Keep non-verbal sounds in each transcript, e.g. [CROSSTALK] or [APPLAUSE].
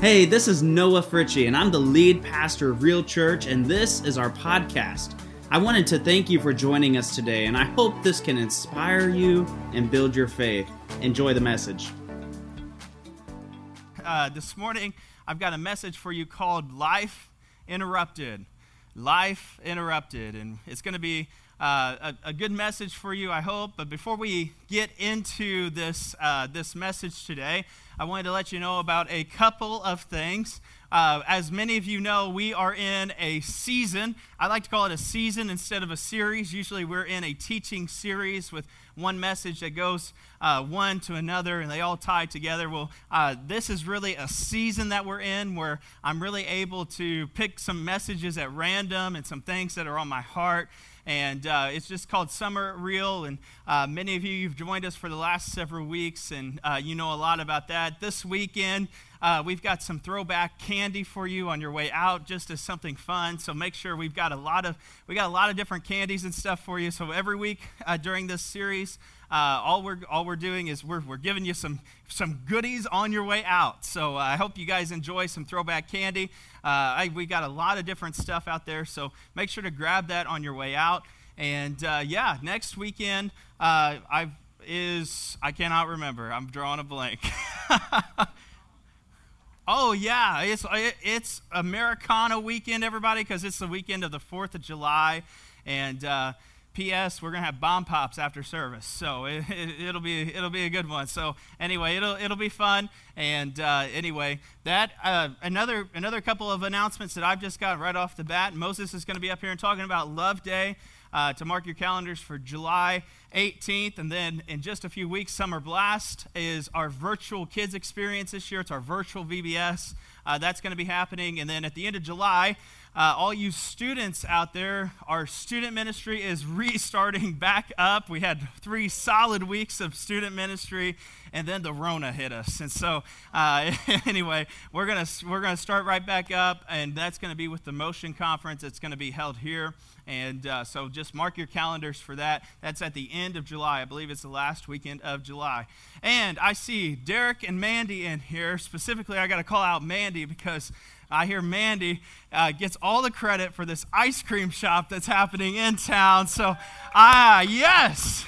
Hey, this is Noah Fritchie, and I'm the lead pastor of Real Church, and this is our podcast. I wanted to thank you for joining us today, and I hope this can inspire you and build your faith. Enjoy the message. Uh, this morning, I've got a message for you called Life Interrupted. Life Interrupted. And it's going to be uh, a, a, good message for you, I hope. But before we get into this, uh, this message today, I wanted to let you know about a couple of things. Uh, as many of you know, we are in a season. I like to call it a season instead of a series. Usually, we're in a teaching series with one message that goes uh, one to another and they all tie together. Well, uh, this is really a season that we're in where I'm really able to pick some messages at random and some things that are on my heart and uh, it's just called Summer Real. And uh, many of you, you've joined us for the last several weeks, and uh, you know a lot about that. This weekend, uh, we've got some throwback candy for you on your way out, just as something fun. So make sure we've got a lot of we got a lot of different candies and stuff for you. So every week uh, during this series, uh, all we're all we're doing is we're, we're giving you some some goodies on your way out. So uh, I hope you guys enjoy some throwback candy. Uh, I, we got a lot of different stuff out there, so make sure to grab that on your way out. And uh, yeah, next weekend uh, I is I cannot remember. I'm drawing a blank. [LAUGHS] oh yeah, it's it's Americana weekend, everybody, because it's the weekend of the Fourth of July, and uh, P.S. We're gonna have bomb pops after service, so [LAUGHS] it, will it, be it'll be a good one. So anyway, it'll it'll be fun. And uh, anyway, that uh, another another couple of announcements that I've just got right off the bat. Moses is to be up here and talking about Love Day. Uh, to mark your calendars for July 18th. And then in just a few weeks, Summer Blast is our virtual kids experience this year. It's our virtual VBS. Uh, that's going to be happening. And then at the end of July, uh, all you students out there, our student ministry is [LAUGHS] restarting back up. We had three solid weeks of student ministry, and then the Rona hit us. And so, uh, [LAUGHS] anyway, we're gonna we're gonna start right back up, and that's gonna be with the Motion Conference. It's gonna be held here, and uh, so just mark your calendars for that. That's at the end of July. I believe it's the last weekend of July. And I see Derek and Mandy in here. Specifically, I got to call out Mandy because I hear Mandy uh, gets all the credit for this ice cream shop that's happening in town. So, ah, yes.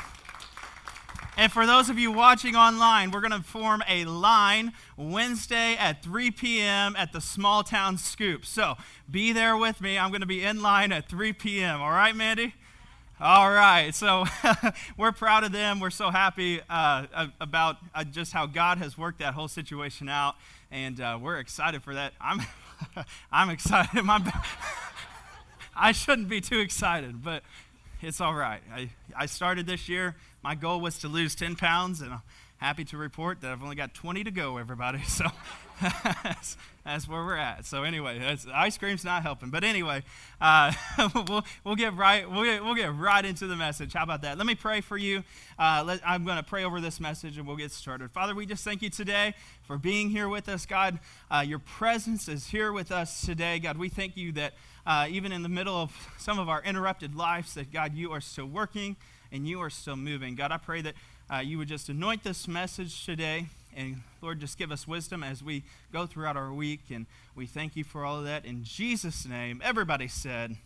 And for those of you watching online, we're going to form a line Wednesday at 3 p.m. at the Small Town Scoop. So be there with me. I'm going to be in line at 3 p.m. All right, Mandy? All right. So [LAUGHS] we're proud of them. We're so happy uh, about uh, just how God has worked that whole situation out. And uh, we're excited for that. I'm. [LAUGHS] [LAUGHS] I'm excited. [LAUGHS] My, [LAUGHS] I shouldn't be too excited, but it's all right. I, I started this year. My goal was to lose 10 pounds, and happy to report that I've only got 20 to go, everybody. [LAUGHS] So that's, that's, where we're at. So anyway, ice cream's not helping. But anyway, uh, [LAUGHS] we'll, we'll, get right, we'll, get, we'll get right into the message. How about that? Let me pray for you. Uh, let, I'm going to pray over this message and we'll get started. Father, we just thank you today for being here with us. God, uh, your presence is here with us today. God, we thank you that uh, even in the middle of some of our interrupted lives, that God, you are still working and you are still moving. God, I pray that uh, you would just anoint this message today. And Lord, just give us wisdom as we go throughout our week. And we thank you for all of that. In Jesus' name, everybody said,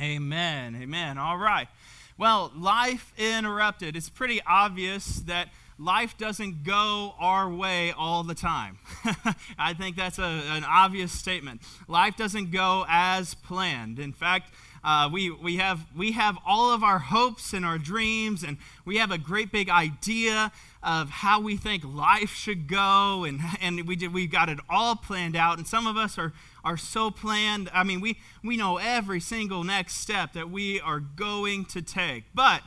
Amen. Amen. All right. Well, life interrupted. It's pretty obvious that life doesn't go our way all the time. [LAUGHS] I think that's a, an obvious statement. Life doesn't go as planned. In fact, uh, we, we, have, we have all of our hopes and our dreams, and we have a great big idea of how we think life should go, and, and we did, we've got it all planned out. And some of us are, are so planned. I mean, we, we know every single next step that we are going to take. But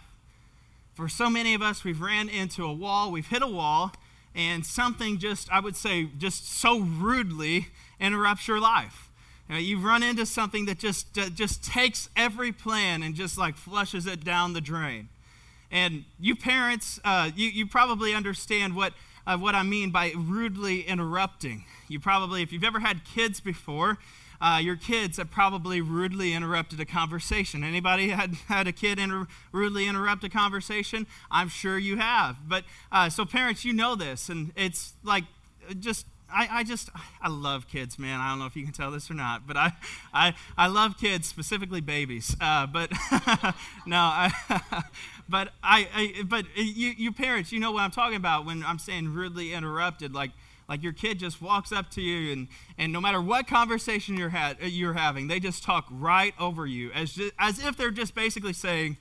for so many of us, we've ran into a wall, we've hit a wall, and something just, I would say, just so rudely interrupts your life. You know, you've run into something that just, uh, just takes every plan and just like flushes it down the drain. And you parents, uh, you, you probably understand what, uh, what I mean by rudely interrupting. You probably, if you've ever had kids before, uh, your kids have probably rudely interrupted a conversation. Anybody had, had a kid inter- rudely interrupt a conversation? I'm sure you have. But uh, so parents, you know this, and it's like just I, I just, I love kids, man. I don't know if you can tell this or not, but I, I, I love kids, specifically babies. Uh, but [LAUGHS] no, I, [LAUGHS] but I, I, but you, you parents, you know what I'm talking about when I'm saying rudely interrupted. Like, like your kid just walks up to you, and, and no matter what conversation you're, ha- you're having, they just talk right over you, as, just, as if they're just basically saying,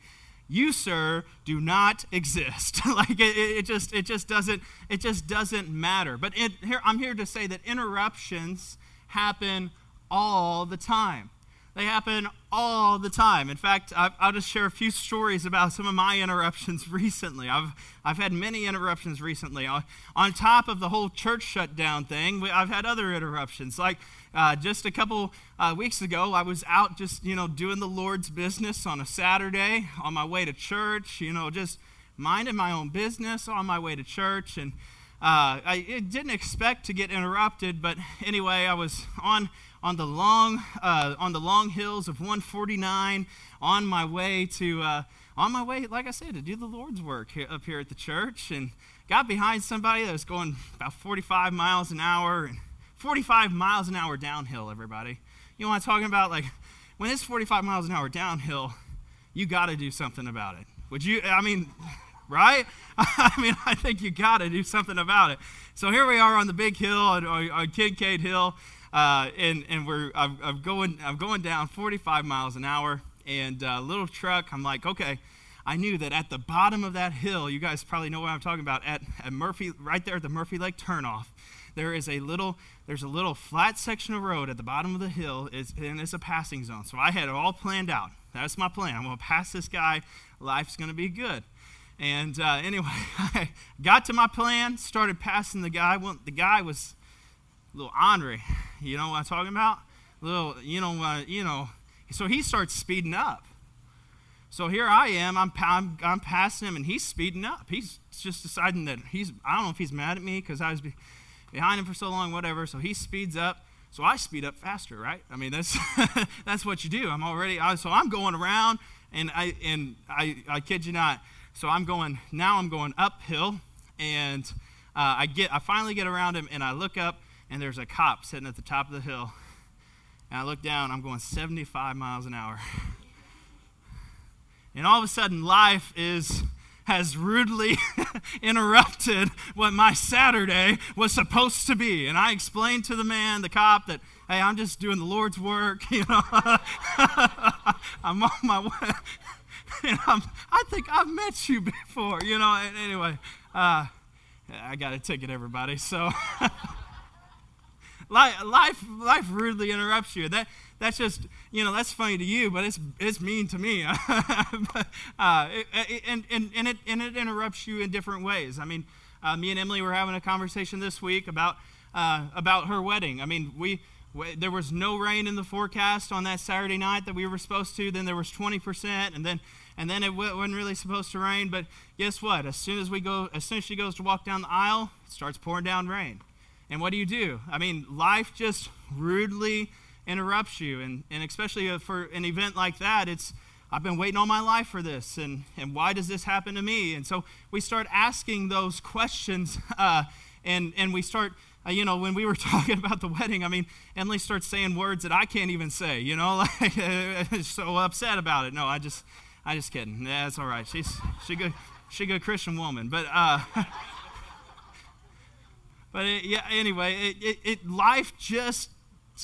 you sir do not exist. [LAUGHS] Like it, it, just it just doesn't it just doesn't matter. But it, here i'm here to say that interruptions happen all the time they happen all the time. In fact, i will just share a few stories about some of my interruptions [LAUGHS] recently. I've, I've had many interruptions recently. On, top of the whole church shutdown thing, I've had other interruptions. Like uh, just a couple uh, weeks ago, I was out just, you know, doing the Lord's business on a Saturday on my way to church, you know, just minding my own business on my way to church. And uh, I didn't expect to get interrupted, but anyway, I was on on the long uh, on the long hills of 149 on my way to uh, on my way like i said to do the lord's work here, up here at the church and got behind somebody that was going about 45 miles an hour and 45 miles an hour downhill everybody. You know what i'm talking about like when it's 45 miles an hour downhill you got to do something about it. Would you i mean right [LAUGHS] i mean i think you got to do something about it so here we are on the big hill on, on kincaid hill uh, and and we're I'm, I'm, going I'm going down 45 miles an hour, and a uh, little truck. I'm like, okay. I knew that at the bottom of that hill, you guys probably know what I'm talking about. At, at Murphy, right there at the Murphy Lake turnoff, there is a little there's a little flat section of road at the bottom of the hill, it's, and it's a passing zone. So I had it all planned out. That's my plan. I'm going to pass this guy. Life's going to be good. And uh, anyway, [LAUGHS] I got to my plan, started passing the guy. Well, the guy was little Andre. [LAUGHS] You know what I'm talking about? Little, you know, uh, you know. So he starts speeding up. So here I am. I'm, I'm, I'm passing him, and he's speeding up. He's just deciding that he's. I don't know if he's mad at me because I was be, behind him for so long, whatever. So he speeds up. So I speed up faster, right? I mean, that's [LAUGHS] that's what you do. I'm already. I, so I'm going around, and I and I I kid you not. So I'm going now. I'm going uphill, and uh, I get. I finally get around him, and I look up and there's a cop sitting at the top of the hill. And I look down, I'm going 75 miles an hour. And all of a sudden, life is has rudely [LAUGHS] interrupted what my Saturday was supposed to be. And I explained to the man, the cop, that, hey, I'm just doing the Lord's work. [LAUGHS] You know, [LAUGHS] I'm on my way. [LAUGHS] And I'm, I think I've met you before. You know, anyway, uh, I got a ticket, everybody. So. [LAUGHS] life, life rudely interrupts you. That, that's just, you know, that's funny to you, but it's, it's mean to me. but, [LAUGHS] uh, it, and, and, and, it, and it interrupts you in different ways. I mean, uh, me and Emily were having a conversation this week about, uh, about her wedding. I mean, we, there was no rain in the forecast on that Saturday night that we were supposed to. Then there was 20%, and then and then it wasn't really supposed to rain. But guess what? As soon as we go, as soon as she goes to walk down the aisle, it starts pouring down rain. And what do you do? I mean, life just rudely interrupts you. And, and especially uh, for an event like that, it's, I've been waiting all my life for this. And, and why does this happen to me? And so we start asking those [LAUGHS] questions. Uh, and, and we start, uh, you know, when we were [LAUGHS] talking about the wedding, I mean, Emily starts saying words that I can't even say, you know, [LAUGHS] like, [LAUGHS] so upset about it. No, I just, I just kidding. Yeah, all right. She's, she good, she good Christian woman. But, uh, But it, yeah, anyway, it, it, it, life just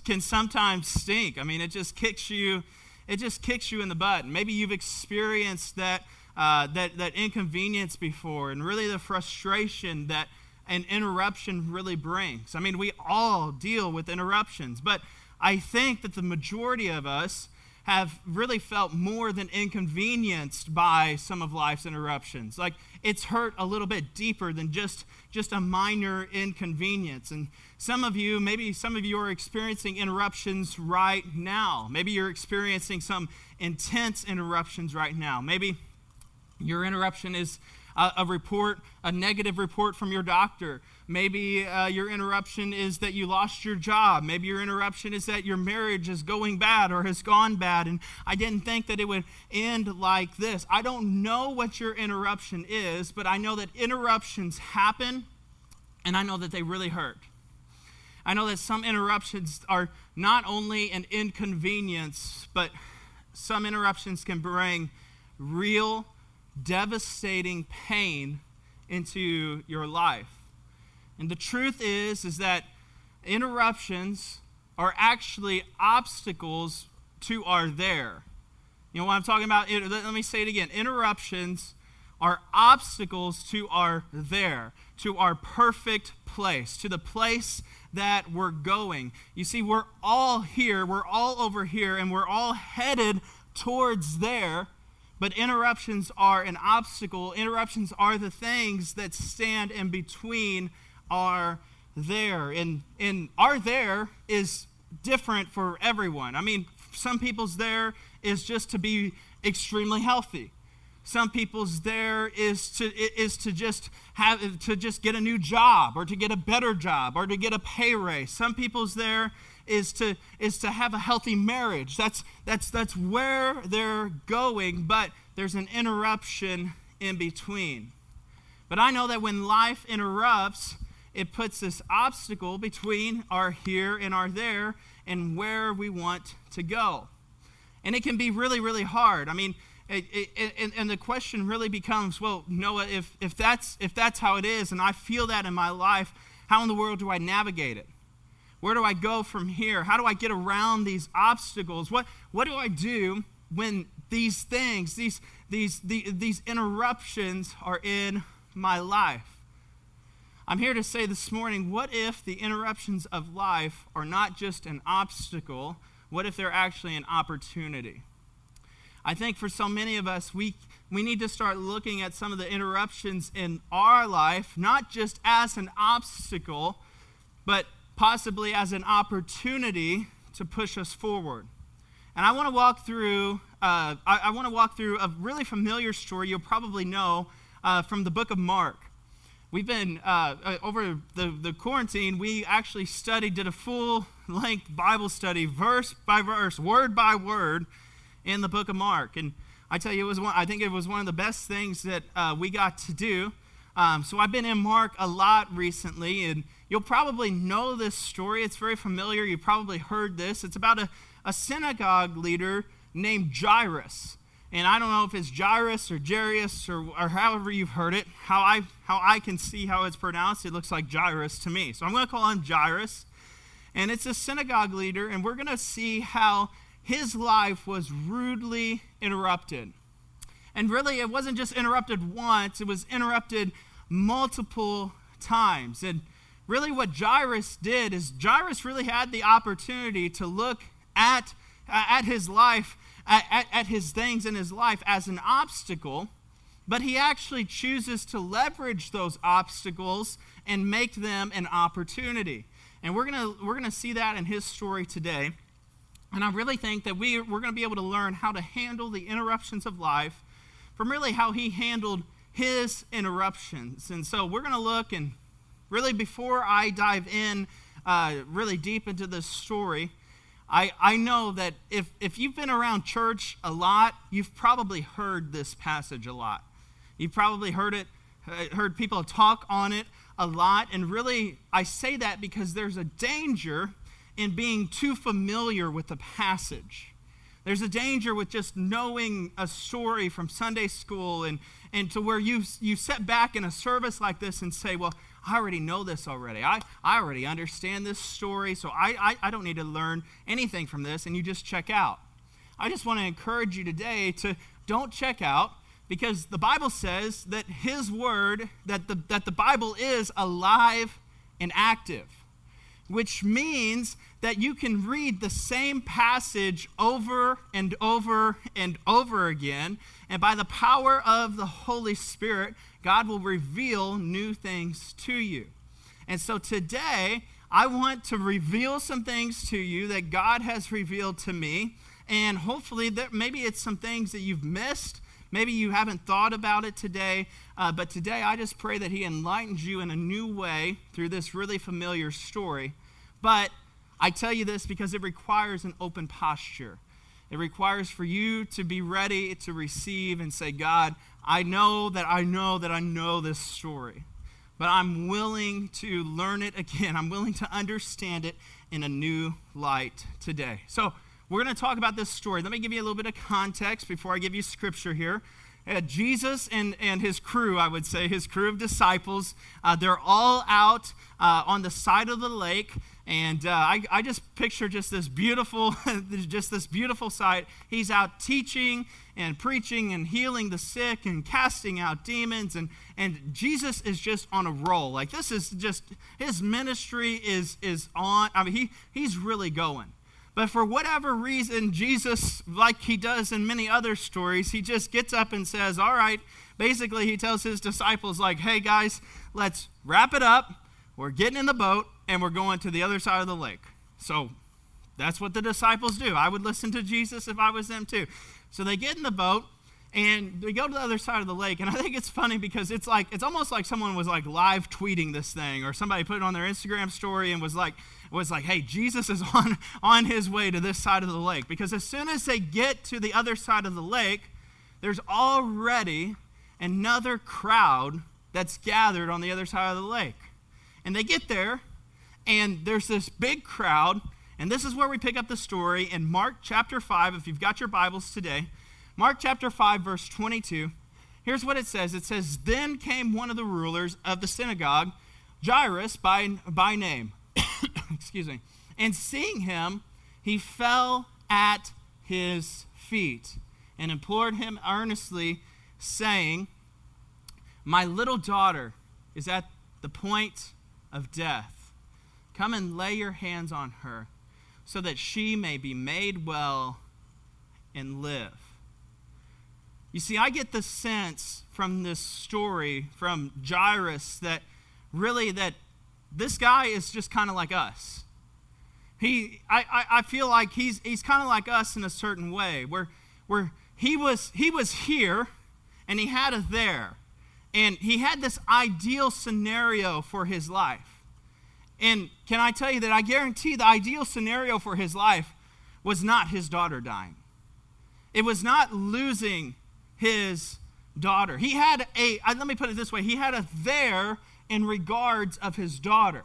can sometimes stink. I mean, it just kicks you, it just kicks you in the butt. maybe you've experienced that, uh, that, that inconvenience before and really the frustration that an interruption really brings. I mean, we all deal with interruptions, but I think that the majority of us have really felt more than inconvenienced by some of life's interruptions. Like it's hurt a little bit deeper than just just a minor inconvenience. And some of you, maybe some of you are experiencing interruptions right now. Maybe you're experiencing some intense interruptions right now. Maybe your interruption is a, report, a negative report from your doctor. Maybe uh, your interruption is that you lost your job. Maybe your interruption is that your marriage is going bad or has gone bad. And I didn't think that it would end like this. I don't know what your interruption is, but I know that interruptions happen and I know that they really hurt. I know that some interruptions are not only an inconvenience, but some interruptions can bring real, devastating pain into your life. And the truth is, is that interruptions are actually obstacles to our there. You know what I'm talking about? Let me say it again. Interruptions are obstacles to our there, to our perfect place, to the place that we're going. You see, we're all here, we're all over here, and we're all headed towards there. But interruptions are an obstacle. Interruptions are the things that stand in between are there. And, and our there is different for everyone. I mean, some people's there is just to be extremely healthy. Some people's there is to is to just have to just get a new job or to get a better job or to get a pay raise. Some people's there is to is to have a healthy marriage. That's that's that's where they're going, but there's an interruption in between. But I know that when life interrupts, it puts this obstacle between our here and our there and where we want to go. And it can be really, really hard. I mean, it, it, and, and the question really becomes well, Noah, if, if, that's, if that's how it is, and I feel that in my life, how in the world do I navigate it? Where do I go from here? How do I get around these obstacles? What, what do I do when these things, these, these, the, these interruptions are in my life? I'm here to say this morning what if the interruptions of life are not just an obstacle? What if they're actually an opportunity? I think for so many of us, we, we need to start looking at some of the interruptions in our life, not just as an obstacle, but possibly as an opportunity to push us forward. And I want to walk through, uh, I, I want to walk through a really familiar story you'll probably know uh, from the book of Mark. We've been, uh, uh over the, the quarantine, we actually studied, did a full length Bible study, verse by verse, word by word, in the book of Mark. And I tell you, it was one, I think it was one of the best things that uh, we got to do. Um, so I've been in Mark a lot recently, and you'll probably know this story. It's very familiar. You probably heard this. It's about a, a synagogue leader named Jairus. And I don't know if it's Jairus or Jairus or, or however you've heard it. How I, how I can see how it's pronounced, it looks like Jairus to me. So I'm going to call him Jairus. And it's a synagogue leader, and we're going to see how his life was rudely interrupted. And really, it wasn't just interrupted once, it was interrupted multiple times. And really, what Jairus did is Jairus really had the opportunity to look at, at his life, at, at his things in his life as an obstacle, but he actually chooses to leverage those obstacles and make them an opportunity. And we're going we're going to see that in his story today. And I really think that we, we're going to be able to learn how to handle the interruptions of life from really how he handled his interruptions. And so we're going to look, and really before I dive in uh, really deep into this story, I, I know that if, if you've been around church a lot, you've probably heard this passage a lot. You've probably heard it, heard people talk on it a lot. And really, I say that because there's a danger in being too familiar with the passage. There's a danger with just knowing a story from Sunday school and, and to where you, you sit back in a service like this and say, Well, I already know this already. I, I already understand this story, so I, I, I don't need to learn anything from this, and you just check out. I just want to encourage you today to don't check out because the Bible says that His Word, that the, that the Bible is alive and active which means that you can read the same passage over and over and over again. And by the power of the Holy Spirit, God will reveal new things to you. And so today, I want to reveal some things to you that God has revealed to me. And hopefully, that maybe it's some things that you've missed. Maybe you haven't thought about it today. Uh, but today, I just pray that He enlightens you in a new way through this really familiar story. But I tell you this because it requires an open posture. It requires for you to be ready to receive and say, God, I know that I know that I know this story. but I'm willing to learn it again. I'm willing to understand it in a new light today. So, we're going to talk about this story. Let me give you a little bit of context before I give you scripture here. Uh, Jesus and, and his crew, I would say, his crew of disciples, uh, they're all out uh, on the side of the lake. And uh, I, I just picture just this beautiful, [LAUGHS] just this beautiful sight. He's out teaching and preaching and healing the sick and casting out demons. And, and Jesus is just on a roll. Like this is just, his ministry is, is on. I mean, he, he's really going. But for whatever reason, Jesus, like he does in many other stories, he just gets up and says, All right, basically, he tells his disciples, like, hey guys, let's wrap it up. We're getting in the boat and we're going to the other side of the lake. So that's what the disciples do. I would listen to Jesus if I was them too. So they get in the boat and we go to the other side of the lake. And I think it's funny because it's like, it's almost like someone was like live tweeting this thing or somebody put it on their Instagram story and was like, was like, hey, Jesus is [LAUGHS] on, on his way to this side of the lake. Because as soon as they get to the other side of the lake, there's already another crowd that's gathered on the other side of the lake. And they get there, and there's this big crowd, and this is where we pick up the story in Mark chapter 5, if you've got your Bibles today. Mark chapter 5, verse 22. Here's what it says It says, Then came one of the rulers of the synagogue, Jairus by, by name. [COUGHS] Excuse me. And seeing him, he fell at his feet and implored him earnestly, saying, My little daughter is at the point of death. Come and lay your hands on her, so that she may be made well and live. You see, I get the sense from this story from Jairus that really that this guy is just kind of like us. He, I, I, I feel like he's, he's kind of like us in a certain way, where, where he, was, he was here and he had a there. And he had this ideal scenario for his life. And can I tell you that I guarantee the ideal scenario for his life was not his daughter dying. It was not losing his daughter. He had a, uh, let me put it this way, he had a there in regards of his daughter.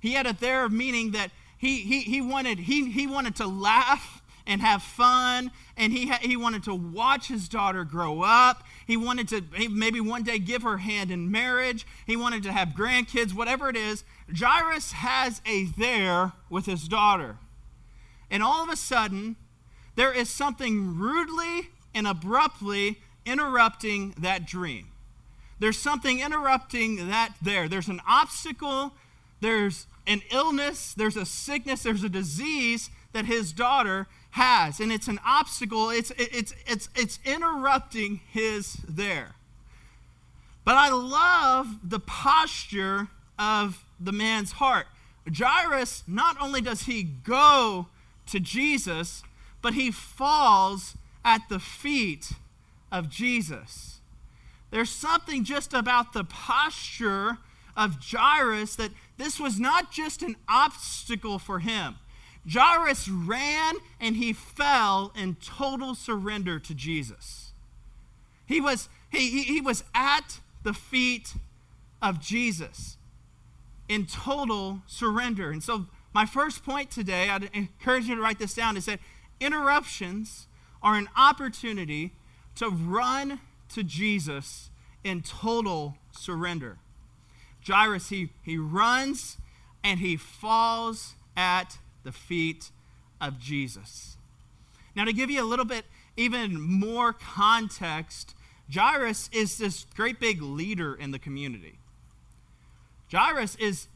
He had a there meaning that he, he, he, wanted, he, he wanted to laugh and have fun, and he, he wanted to watch his daughter grow up. He wanted to maybe one day give her hand in marriage. He wanted to have grandkids, whatever it is. Jairus has a there with his daughter. And all of a sudden, there is something rudely and abruptly interrupting that dream. There's something interrupting that there. There's an obstacle, there's an illness, there's a sickness, there's a disease that his daughter has. And it's an obstacle, it's, it's, it's, it's interrupting his there. But I love the posture of the man's heart. Jairus, not only does he go to Jesus, but he falls at the feet of Jesus. There's something just about the posture of Jairus that this was not just an obstacle for him. Jairus ran and he fell in total surrender to Jesus. He was, he, he, he was at the feet of Jesus in total surrender. And so, my first point today, I'd encourage you to write this down, is that interruptions are an opportunity to run to Jesus in total surrender. Jairus, he, he runs and he falls at the feet of Jesus. Now, to give you a little bit even more context, Jairus is this great big leader in the community. Jairus is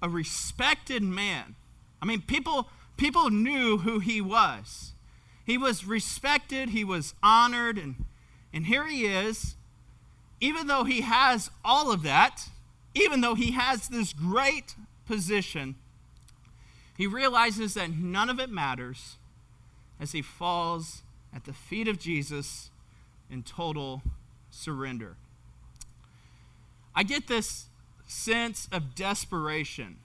a respected man. I mean, people, people knew who he was. He was respected, he was honored, and and here he is, even though he has all of that, even though he has this great position, he realizes that none of it matters as he falls at the feet of Jesus in total surrender. I get this sense of desperation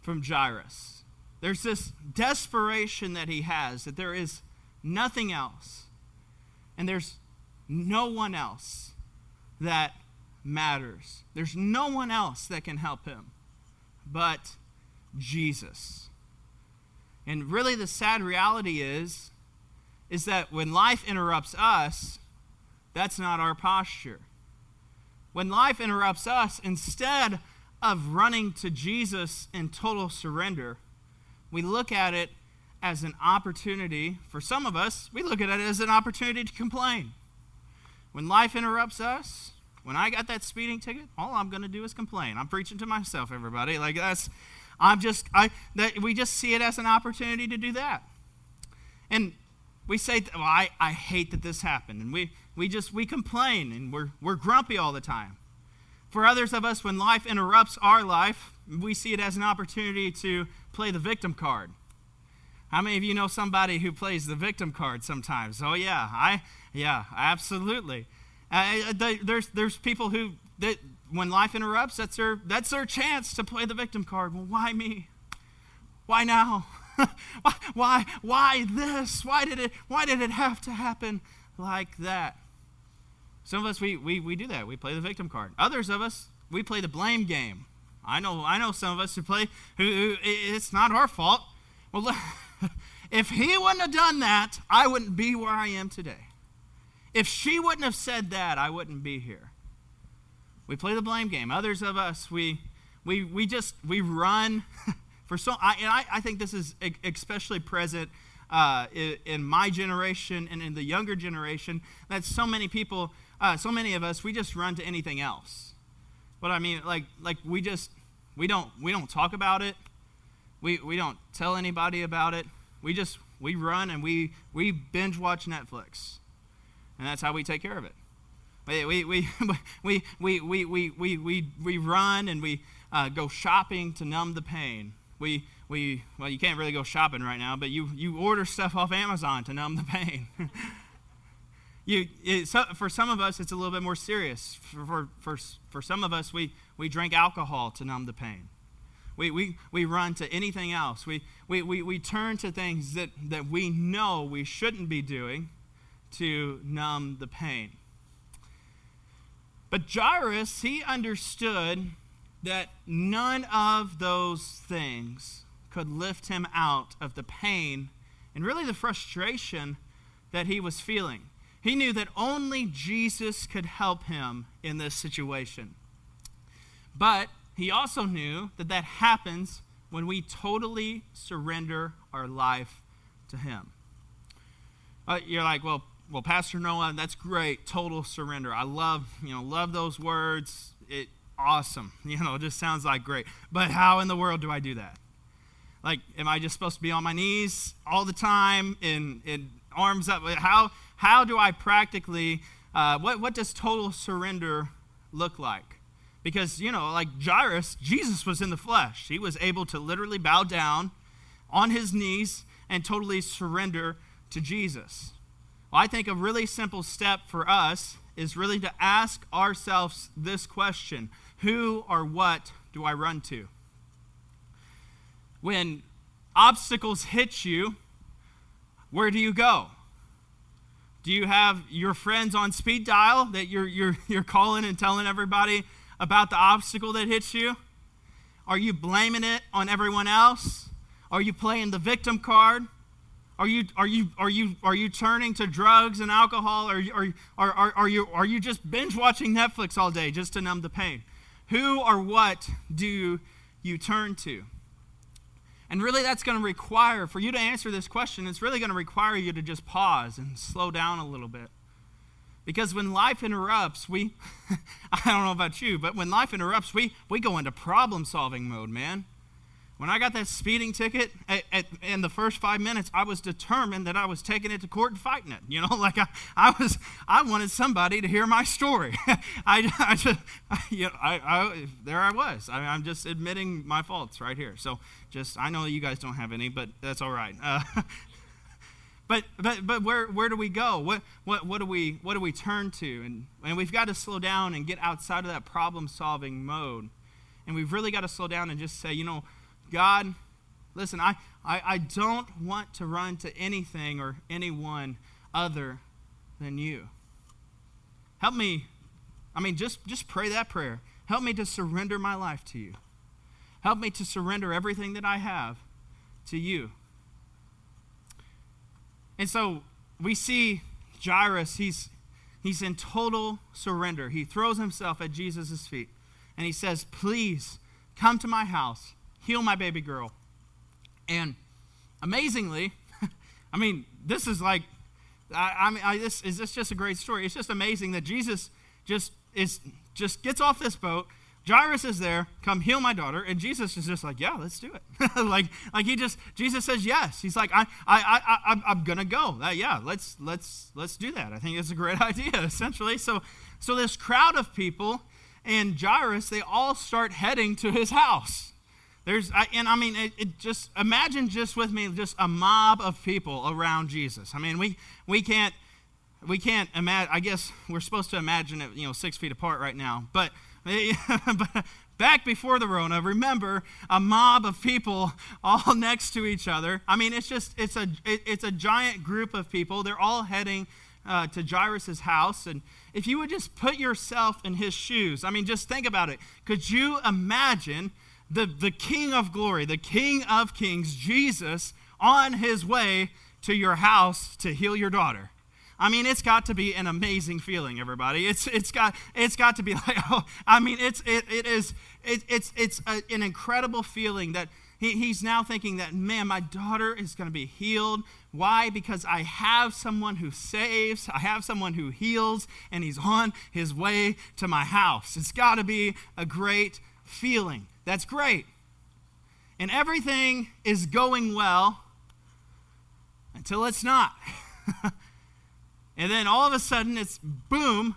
from Jairus. There's this desperation that he has that there is nothing else. And there's no one else that matters. There's no one else that can help him but Jesus. And really the sad reality is is that when life interrupts us, that's not our posture. When life interrupts us, instead of running to Jesus in total surrender, we look at it as an opportunity. For some of us, we look at it as an opportunity to complain. When life interrupts us, when I got that speeding ticket, all I'm going to do is complain. I'm preaching to myself, everybody. Like that's, I'm just, I, that we just see it as an opportunity to do that. And we say, well, I, I hate that this happened. And we, we just, we complain and we're, we're grumpy all the time. For others of us, when life interrupts our life, we see it as an opportunity to play the victim card. How many of you know somebody who plays the victim card sometimes? Oh yeah, I yeah, absolutely. Uh, there's there's people who that when life interrupts, that's their that's their chance to play the victim card. Well, why me? Why now? [LAUGHS] why, why why this? Why did it why did it have to happen like that? Some of us we, we, we do that. We play the victim card. Others of us we play the blame game. I know I know some of us who play who, who it's not our fault. Well, [LAUGHS] if he wouldn't have done that, I wouldn't be where I am today. If she wouldn't have said that, I wouldn't be here. We play the blame game. Others of us, we, we, we just, we run [LAUGHS] for so, I, and I, I think this is especially present uh, in, my generation and in the younger generation, that so many people, uh, so many of us, we just run to anything else. But I mean, like, like we just, we don't we don't talk about it. We we don't tell anybody about it. We just we run and we we binge watch Netflix. And that's how we take care of it. We we [LAUGHS] we we we we we we, we, run and we uh, go shopping to numb the pain. We we well you can't really go shopping right now, but you you order stuff off Amazon to numb the pain. [LAUGHS] you, it, so for some of us, it's a little bit more serious. For, for, for, for some of us, we, we drink alcohol to numb the pain. We, we, we run to anything else. We, we, we, we turn to things that, that we know we shouldn't be doing to numb the pain. But Jairus, he understood that none of those things could lift him out of the pain and really the frustration that he was feeling. He knew that only Jesus could help him in this situation. But he also knew that that happens when we totally surrender our life to him. Uh, you're like, well, well, Pastor Noah, that's great. Total surrender. I love, you know, love those words. It awesome. [LAUGHS] You know, it just sounds like great. But how in the world do I do that? Like, am I just supposed to be on my knees all the time and, and arms up? How how do I practically uh, what what does total surrender look like? Because you know, like Jairus, Jesus was in the flesh. He was able to literally bow down on his knees and totally surrender to Jesus. Well, I think a really simple step for us is really to ask ourselves this question Who or what do I run to? When obstacles hit you, where do you go? Do you have your friends on speed dial that you're, you're, [LAUGHS] you're calling and telling everybody about the obstacle that hits you? Are you blaming it on everyone else? Are you playing the victim card? Are you, are you, are you, are you turning to drugs and alcohol? Are, are, are, are, you, are you just binge watching Netflix all day just to numb the pain? Who or what do you turn to? And really, that's going to require, for you to answer this question, it's really going to require you to just pause and slow down a little bit. Because when life interrupts, we, [LAUGHS] I don't know about you, but when life interrupts, we, we go into problem solving mode, man. When I got that speeding ticket, at, at, in the first five minutes, I was determined that I was taking it to court and fighting it. You know, [LAUGHS] like I, I was, I wanted somebody to hear my story. [LAUGHS] I, I just, I, [LAUGHS] you know, I, I, there I was. I, am just admitting my faults right here. So just, I know you guys don't have any, but that's all right. Uh, but, but, but where, where do we go? What, what, what do we, what do we turn to? And, and we've got to slow down and get outside of that problem-solving mode. And we've really got to slow down and just say, you know God, listen, I, I, I don't want to run to anything or anyone other than you. Help me I mean, just, just pray that prayer. Help me to surrender my life to you. Help me to surrender everything that I have to you. And so we see Jairus, he's, he's in total surrender. He throws himself at Jesus' feet and he says, Please come to my house, heal my baby girl. And amazingly, [LAUGHS] I mean, this is like, I, I mean, I, this is this just a great story. It's just amazing that Jesus just is just gets off this boat. Jairus is there, come heal my daughter, and Jesus is just like, yeah, let's do it. [LAUGHS] like, like he just Jesus says yes. He's like, I, I, I, I I'm gonna go. Uh, yeah, let's let's let's do that. I think it's a great [LAUGHS] idea, essentially. So, so this crowd of people and Jairus, they all start heading to his house. There's, and I mean, it, it, just imagine just with me, just a mob of people around Jesus. I mean, we we can't we can't imagine. I guess we're supposed to imagine it, you know, six feet apart right now. But, [LAUGHS] but back before the Rona, remember a mob of people all [LAUGHS] next to each other. I mean, it's just it's a it, it's a giant group of people. They're all heading uh, to Jairus' house, and if you would just put yourself in his shoes, I mean, just think about it. Could you imagine? The, the King of glory, the King of kings, Jesus, on his way to your house to heal your daughter. I mean, it's got to be an amazing feeling, everybody. It's, it's, got, it's got to be [LAUGHS] like, oh, I mean, it's, it, it is, it, it's, it's a, an incredible feeling that he, he's now thinking that, man, my daughter is going to be healed. Why? Because I have someone who saves, I have someone who heals, and he's on his way to my house. It's got to be a great feeling. That's great. And everything is going well until it's not. [LAUGHS] and then all of a sudden, it's boom,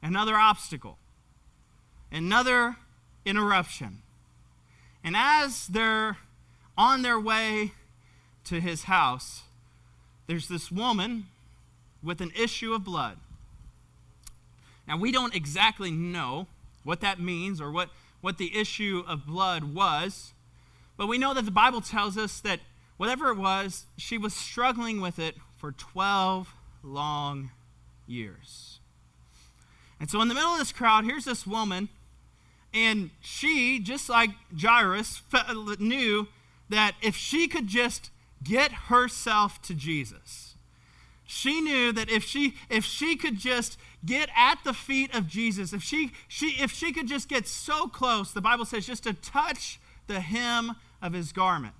another obstacle, another interruption. And as they're on their way to his house, there's this woman with an issue of blood. Now, we don't exactly know what that means or what what the issue of blood was, but we know that the Bible tells us that whatever it was, she was struggling with it for 12 long years. And so, in the middle of this crowd, here's this woman, and she, just like Jairus, knew that if she could just get herself to Jesus, she knew that if she if she could just get at the feet of Jesus, if she, she, if she could just get so close, the Bible says just to touch the hem of his garment,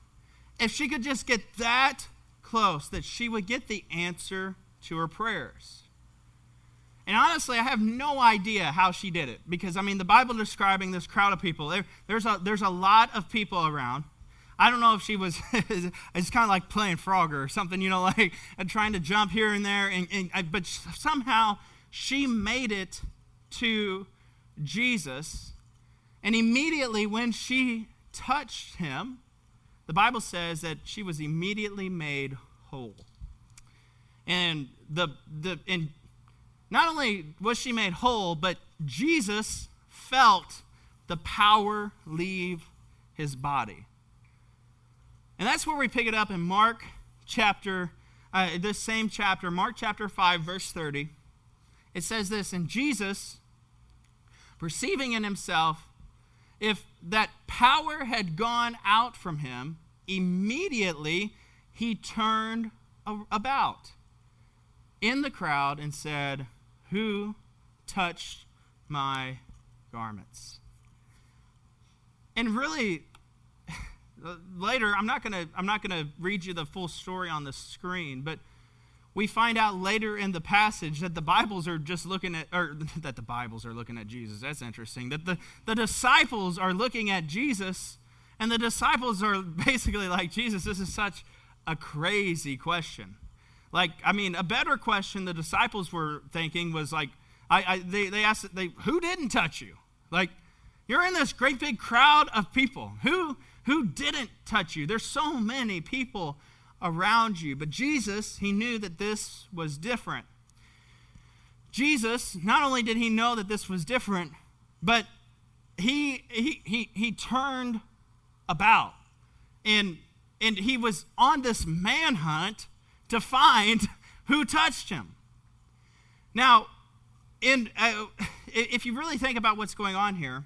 if she could just get that close, that she would get the answer to her prayers. And honestly, I have no idea how she did it because, I mean, the Bible describing this crowd of people, there, there's, a, there's a lot of people around. I don't know if she was, it's kind of like playing Frogger or something, you know, [LAUGHS] like trying to jump here and there. And, and, but somehow she made it to Jesus. And immediately when she touched him, the Bible says that she was immediately made whole. And the the and not only was she made whole, but Jesus felt the power leave his body. And that's where we pick it up in Mark chapter, uh, this same chapter, Mark chapter 5, verse 30 it says this And Jesus, perceiving in himself, if that power had gone out from him, immediately he turned about in the crowd and said, Who touched my garments? And really, later, I'm not going to I'm not going to read you the full story on the screen, but we find out later in the passage that the Bibles are just looking at, or [LAUGHS] that the Bibles are looking at Jesus. That's interesting. That the, the disciples are looking at Jesus, and the disciples are [LAUGHS] basically like, Jesus, this is such a crazy question. Like, I mean, a better question the disciples were thinking was like, I, I they, they asked, they, who didn't touch you? Like, you're in this great big crowd of people. Who, who didn't touch you? There's so many people around you. But Jesus, he knew that this was different. Jesus, not only did he know that this was different, but he, he, he, he turned about. And, and he was on this manhunt to find [LAUGHS] who touched him. Now, and uh, [LAUGHS] if you really think about what's going on here,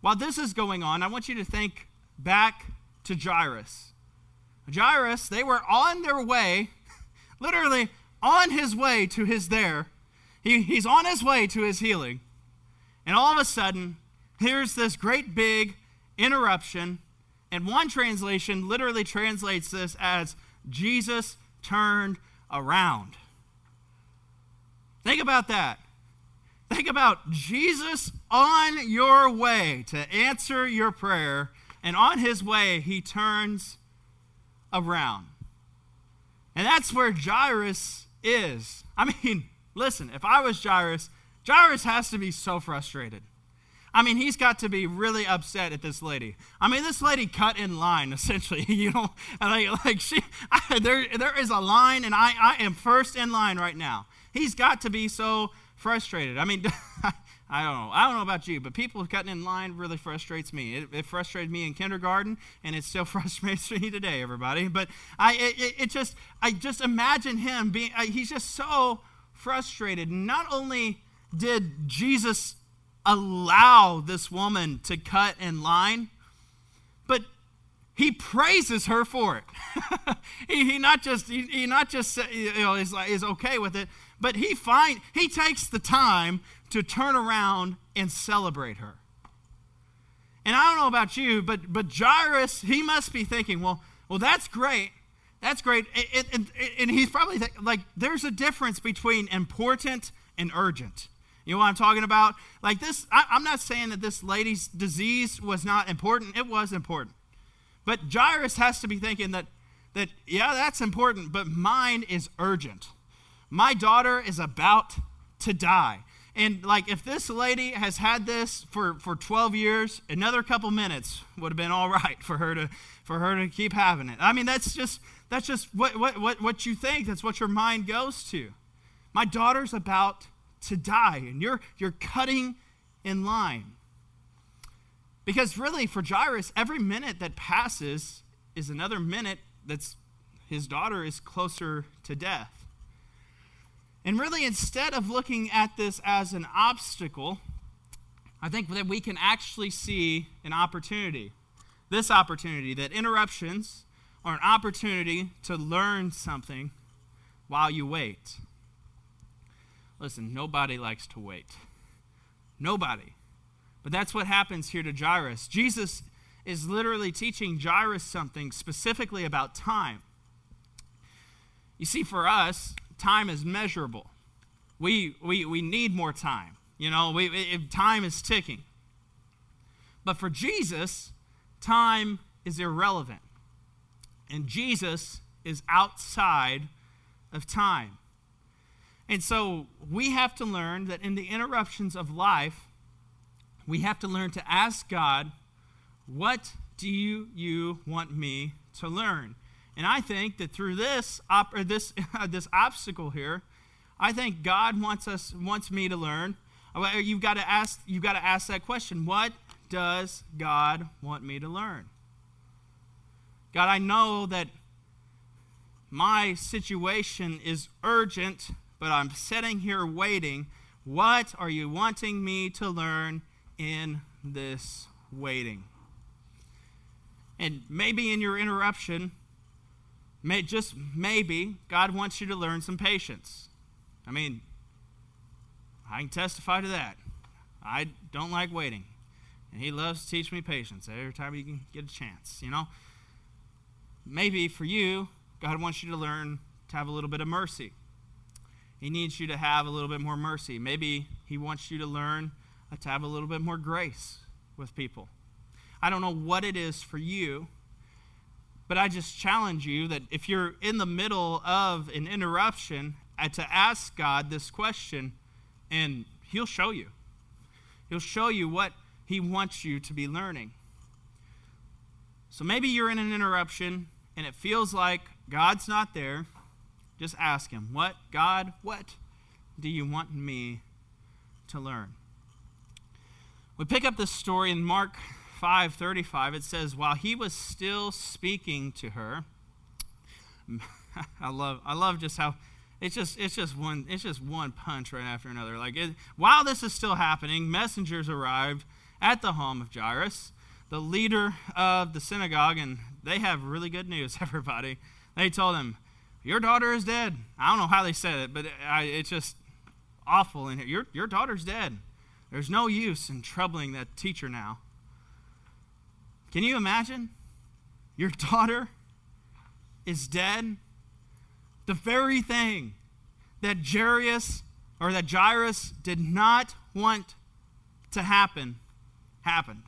while this is going on, I want you to think back to Jairus. Jairus, they were on their way, [LAUGHS] literally on his way to his there. He, he's on his way to his healing. And all of a sudden, here's this great big interruption. And one translation literally translates this as Jesus turned around. Think about that. Think about Jesus on your way to answer your prayer, and on his way, he turns around. And that's where Jairus is. I mean, [LAUGHS] listen, if I was Jairus, Jairus has to be so frustrated. I mean, he's got to be really upset at this lady. I mean, this lady cut in line [LAUGHS] essentially. You know, like, like she, [LAUGHS] I, there, there is a line, and I, I am first in line right now. He's got to be so frustrated. I mean, I don't know. I don't know about you, but people cutting in line really frustrates me. It, it frustrated me in kindergarten, and it still [LAUGHS] frustrates me today, everybody. But I, it, it just, I just imagine him being. he's just so frustrated. Not only did Jesus allow this woman to cut in line, but he praises her for it. [LAUGHS] he, he, not just he, he, not just you know is, is okay with it, but he find he takes the time to turn around and celebrate her. And I don't know about you, but but Jairus he must be thinking, well, well that's great. That's great. And, and, and he's probably th- like, there's a difference between important and urgent. You know what I'm talking about? Like this, I, I'm not saying that this lady's disease was not important. It was important. But Jairus has to be thinking that, that yeah, that's important, but mine is urgent. My daughter is about to die. And like if this lady has had this for, for 12 years, another couple minutes would have been all [LAUGHS] right for her to for her to keep having it. I mean, that's just that's just what what what, what you think. That's what your mind goes to. My daughter's about to die, and you're, you're cutting in line. Because really, for Jairus, every minute that passes is another minute that's his daughter is closer to death. And really, instead of looking at this as an obstacle, I think that we can actually see an opportunity. This opportunity, that interruptions are an opportunity to learn something while you wait. Listen, nobody likes to wait. Nobody. But that's what happens here to Jairus. Jesus is literally teaching Jairus something specifically about time. You see, for us, time is measurable. We, we, we need more time. You know, we, time is ticking. But for Jesus, time is irrelevant. And Jesus is outside of time. And so we have to learn that in the interruptions of life, we have to learn to ask God, What do you, you want me to learn? And I think that through this, op- this, [LAUGHS] this obstacle here, I think God wants us wants me to learn. You've got to ask you've got to ask that question. What does God want me to learn? God, I know that my situation is urgent but I'm sitting here waiting. What are you wanting me to learn in this waiting? And maybe in your interruption, may, just maybe, God wants you to learn some patience. I mean, I can testify to that. I don't like waiting. And He loves to teach me patience every time He can get a chance, you know? Maybe for you, God wants you to learn to have a little bit of mercy. He needs you to have a little bit more mercy. Maybe He wants you to learn uh, to have a little bit more grace with people. I don't know what it is for you, but I just challenge you that if you're in the middle of an interruption, uh, to ask God this question, and He'll show you. He'll show you what He wants you to be learning. So maybe you're in an interruption and it feels like God's not there just ask him, What, God, what do you want me to learn? We pick up this story in Mark 5:35. It says, "While he was still speaking to her, [LAUGHS] I love I love just how It's just it's just one it's just one punch right after another. Like it, while this is still happening, messengers arrived at the home of Jairus, the leader of the synagogue, and they have really good news. [LAUGHS] Everybody, they told him, "Your daughter is dead." I don't know how they said it, but I, it's just awful in here. Your your daughter's dead. There's no use in troubling that teacher now. Can you imagine? Your daughter is dead. The very thing that Jairus or that Jairus did not want to happen happened.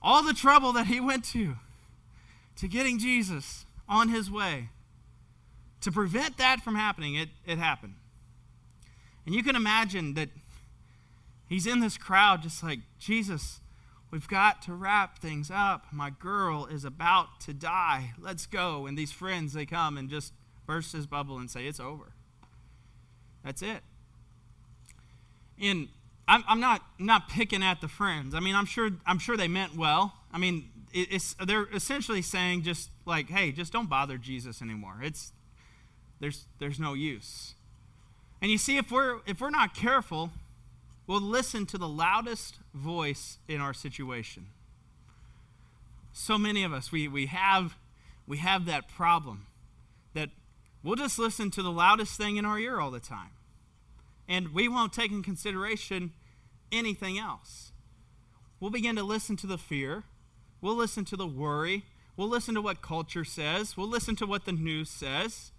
All the trouble that he went to to getting Jesus on his way to prevent that from happening, it, it happened. And you can imagine that he's in this crowd just like, Jesus, We've got to wrap things up. My girl is about to die. Let's go. And these friends, they come and just burst his bubble and say, It's over. That's it. And I'm, I'm not, not picking at the friends. I mean, I'm sure, I'm sure they meant well. I mean, it's, they're essentially saying just like, hey, just don't bother Jesus anymore. It's, there's, there's no use. And you see, if we're, if we're not careful, will listen to the loudest voice in our situation. So many of us, we, we, have, we have that problem that we'll just listen to the loudest thing in our ear all the time. And we won't take in consideration anything else. We'll begin to listen to the fear. We'll listen to the worry. We'll listen to what culture says. We'll listen to what the news says.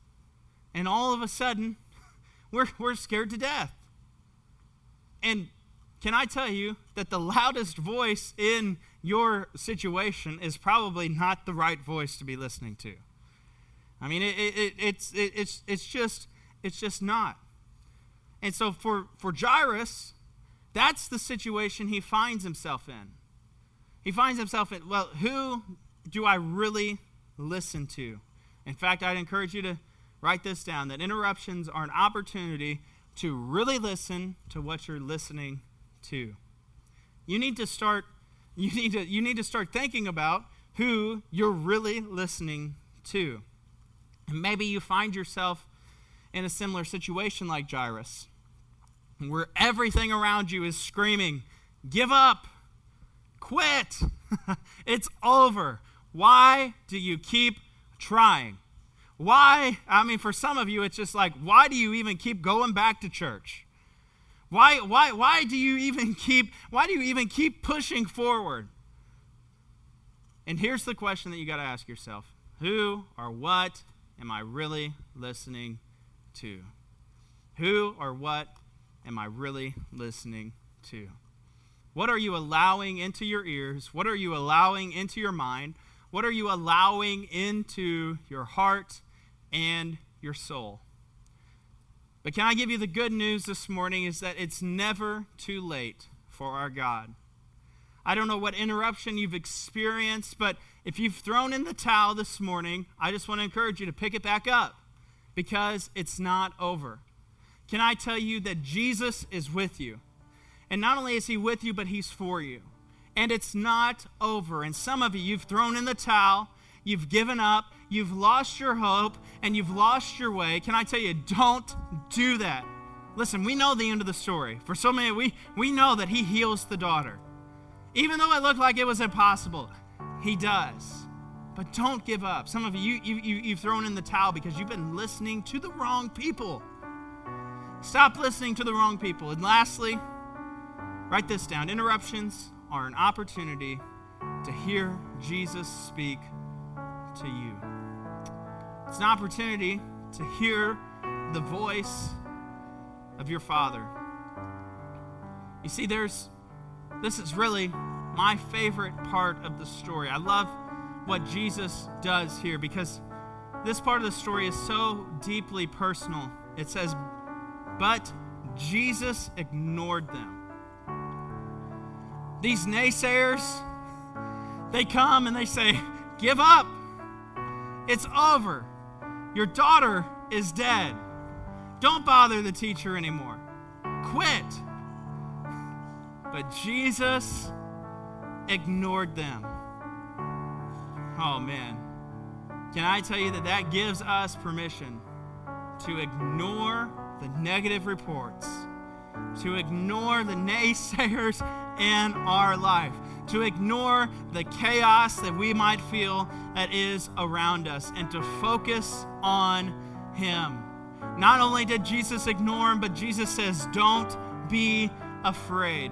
And all of a sudden, [LAUGHS] we're, we're scared to death. And can I tell you that the loudest voice in your situation is probably not the right voice to be listening to? I mean, it, it, it's, it, it's, it's, just, it's just not. And so for, for Jairus, that's the situation he finds himself in. He finds himself in, well, who do I really listen to? In fact, I'd encourage you to write this down that interruptions are an opportunity to really listen to what you're listening to. You need to start [LAUGHS] you need to you need to start thinking about who you're really listening to. And maybe you find yourself in a similar situation like Jairus, where everything around you is screaming, "Give up! Quit! [LAUGHS] it's over." Why do you keep trying? Why? I mean, for some of you, it's just like, why do you even keep going back to church? Why, why, why do you even [LAUGHS] keep, why do you even keep pushing forward? And here's the question that you got to ask yourself. Who or what am I really listening to? Who or what am I really listening to? What are you allowing into your ears? What are you allowing into your mind? What are you allowing into your heart and your soul. But can I give you the good news this morning is that it's never too late for our God. I don't know what interruption you've experienced, but if you've thrown in the towel this morning, I just want to encourage you to pick it back up because it's not over. Can I tell you that Jesus is with you? And not only is he with you, but he's for you. And it's not over. And some of you, you've thrown in the towel, you've given up, you've lost your hope, and you've lost your way, can I tell you, don't do that. Listen, we know the end of the story. For so many, we, we know that he heals the daughter. Even though it looked like it was impossible, he does. But don't give up. Some of you, you, you, you've thrown in the towel because you've been listening to the wrong people. Stop listening to the wrong people. And lastly, write this down interruptions are an opportunity to hear Jesus speak to you. It's an opportunity to hear the voice of your Father. You see, there's this is really my favorite part of the story. I love what Jesus does here because this part of the story is so deeply personal. It says, But Jesus ignored them. These naysayers, they come and they say, Give up. It's over. Your daughter is dead. Don't bother the teacher anymore. Quit. But Jesus ignored them. Oh, man. Can I tell you that that gives us permission to ignore the negative reports, to ignore the naysayers [LAUGHS] in our life, to ignore the chaos that we might feel that is around us, and to focus on Him. Not only did Jesus ignore him, but Jesus says, Don't be afraid.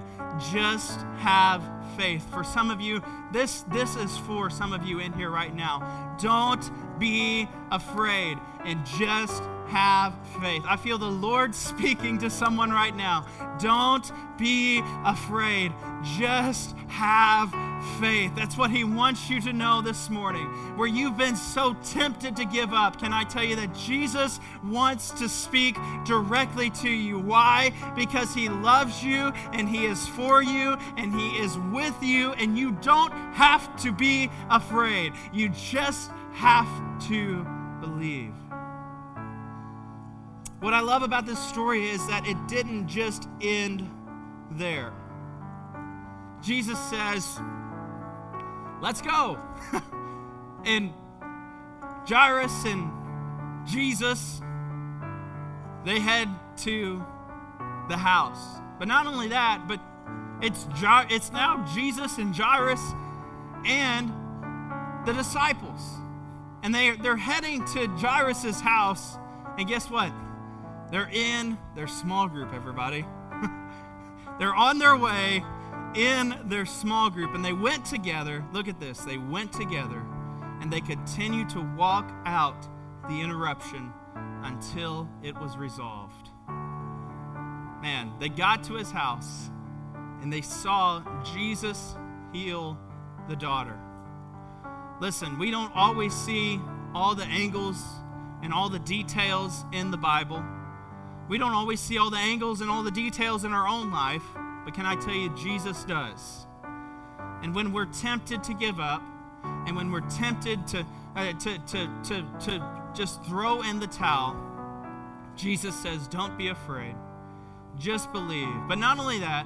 Just have faith. For some of you, this, this is for some of you in here right now. Don't be afraid and just have faith. I feel the Lord speaking to someone right now. Don't be afraid. Just have faith. That's what He wants you to know this morning. Where you've been so tempted to give up, can I tell you that Jesus wants to speak directly to you? Why? Because He loves you and He is for you and He is with you, and you don't have to be afraid. You just have to believe. What I love about this story is that it didn't just end there. Jesus says, Let's go. [LAUGHS] and Jairus and Jesus, they head to the house. But not only that, but it's, it's now Jesus and Jairus and the disciples. And they, they're heading to Jairus' house. And guess what? They're in their small group, everybody. [LAUGHS] They're on their way in their small group, and they went together. Look at this. They went together, and they continued to walk out the interruption until it was resolved. Man, they got to his house, and they saw Jesus heal the daughter. Listen, we don't always see all the angles and all the details in the Bible. We don't always see all the angles and all the details in our own life, but can I tell you, Jesus does. And when we're tempted to give up, and when we're tempted to, uh, to, to, to, to just throw in the towel, Jesus says, Don't be afraid, just believe. But not only that,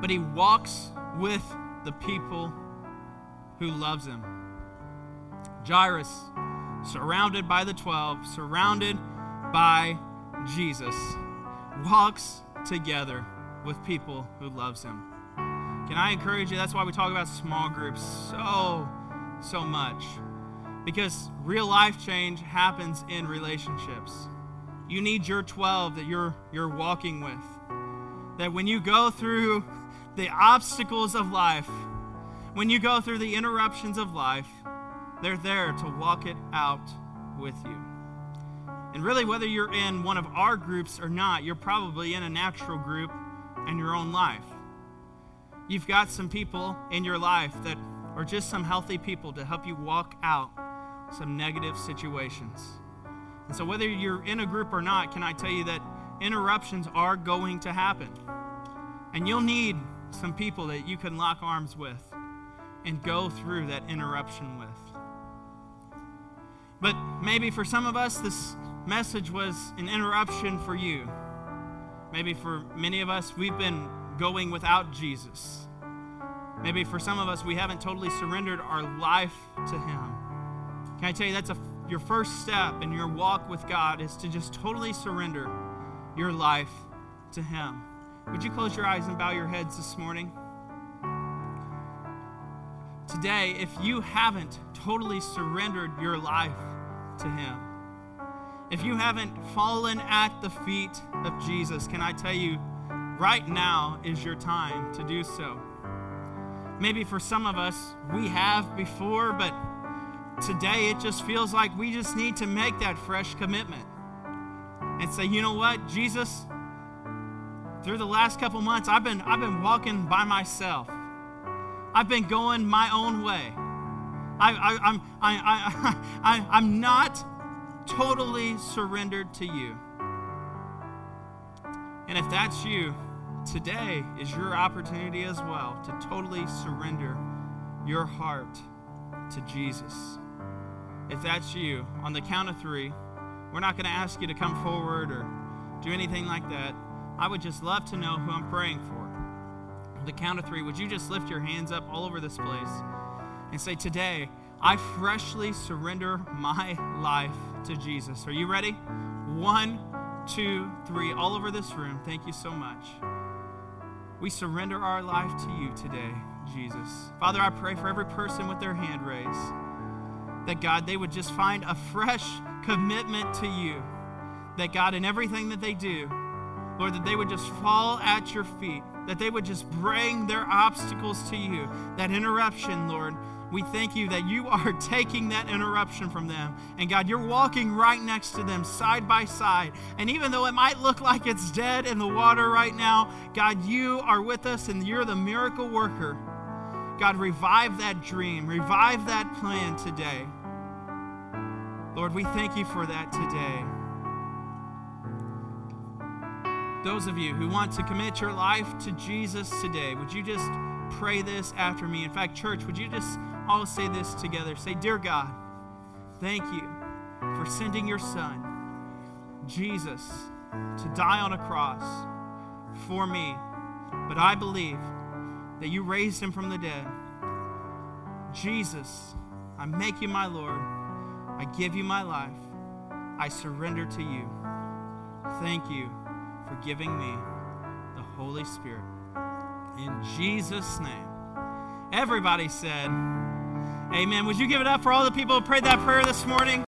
but he walks with the people who loves him. Jairus, surrounded by the 12, surrounded by Jesus walks together with people who loves him. Can I encourage you? That's why we talk about small groups so, so much. Because real life change happens in relationships. You need your 12 that you're, you're walking with. That when you go through the obstacles of life, when you go through the interruptions of life, they're there to walk it out with you. And really, whether you're in one of our groups or not, you're probably in a natural group in your own life. You've got some people in your life that are just some healthy people to help you walk out some negative situations. And so, whether you're in a group or not, can I tell you that interruptions are going to happen? And you'll need some people that you can lock arms with and go through that interruption with. But maybe for some of us, this message was an interruption for you. Maybe for many of us, we've been going without Jesus. Maybe for some of us, we haven't totally surrendered our life to Him. Can I tell you, that's a, your first step in your walk with God is to just totally surrender your life to Him. Would you close your eyes and bow your heads this morning? Today, if you haven't totally surrendered your life to Him, if you haven't fallen at the feet of Jesus, can I tell you, right now is your time to do so. Maybe for some of us, we have before, but today it just feels like we just need to make that fresh commitment and say, you know what, Jesus, through the last couple months, I've been, I've been walking by myself. I've been going my own way. I, I, I'm, I, I, [LAUGHS] I, I'm not totally surrendered to you. And if that's you, today is your opportunity as well to totally surrender your heart to Jesus. If that's you, on the count of three, we're not going to ask you to come forward or do anything like that. I would just love to know who I'm praying for. On the count of three, would you just lift your hands up all over this place and say, Today, I freshly surrender my life to Jesus. Are you ready? One, two, three, all over this room. Thank you so much. We surrender our life to you today, Jesus. Father, I pray for every person with their hand raised that God, they would just find a fresh commitment to you. That God, in everything that they do, Lord, that they would just fall at your feet, that they would just bring their obstacles to you. That interruption, Lord, we thank you that you are [LAUGHS] taking that interruption from them. And God, you're walking right next to them, side by side. And even though it might look like it's dead in the water right now, God, you are with us and you're the miracle worker. God, revive that dream, revive that plan today. Lord, we thank you for that today. Those of you who want to commit your life to Jesus today, would you just pray this after me? In fact, church, would you just all say this together? Say, Dear God, thank you for sending your Son, Jesus, to die on a cross for me. But I believe that you raised him from the dead. Jesus, I make you my Lord. I give you my life. I surrender to you. Thank you for giving me the Holy Spirit. In Jesus' name. Everybody said, Amen. Would you give it up for all the people who prayed that prayer this morning?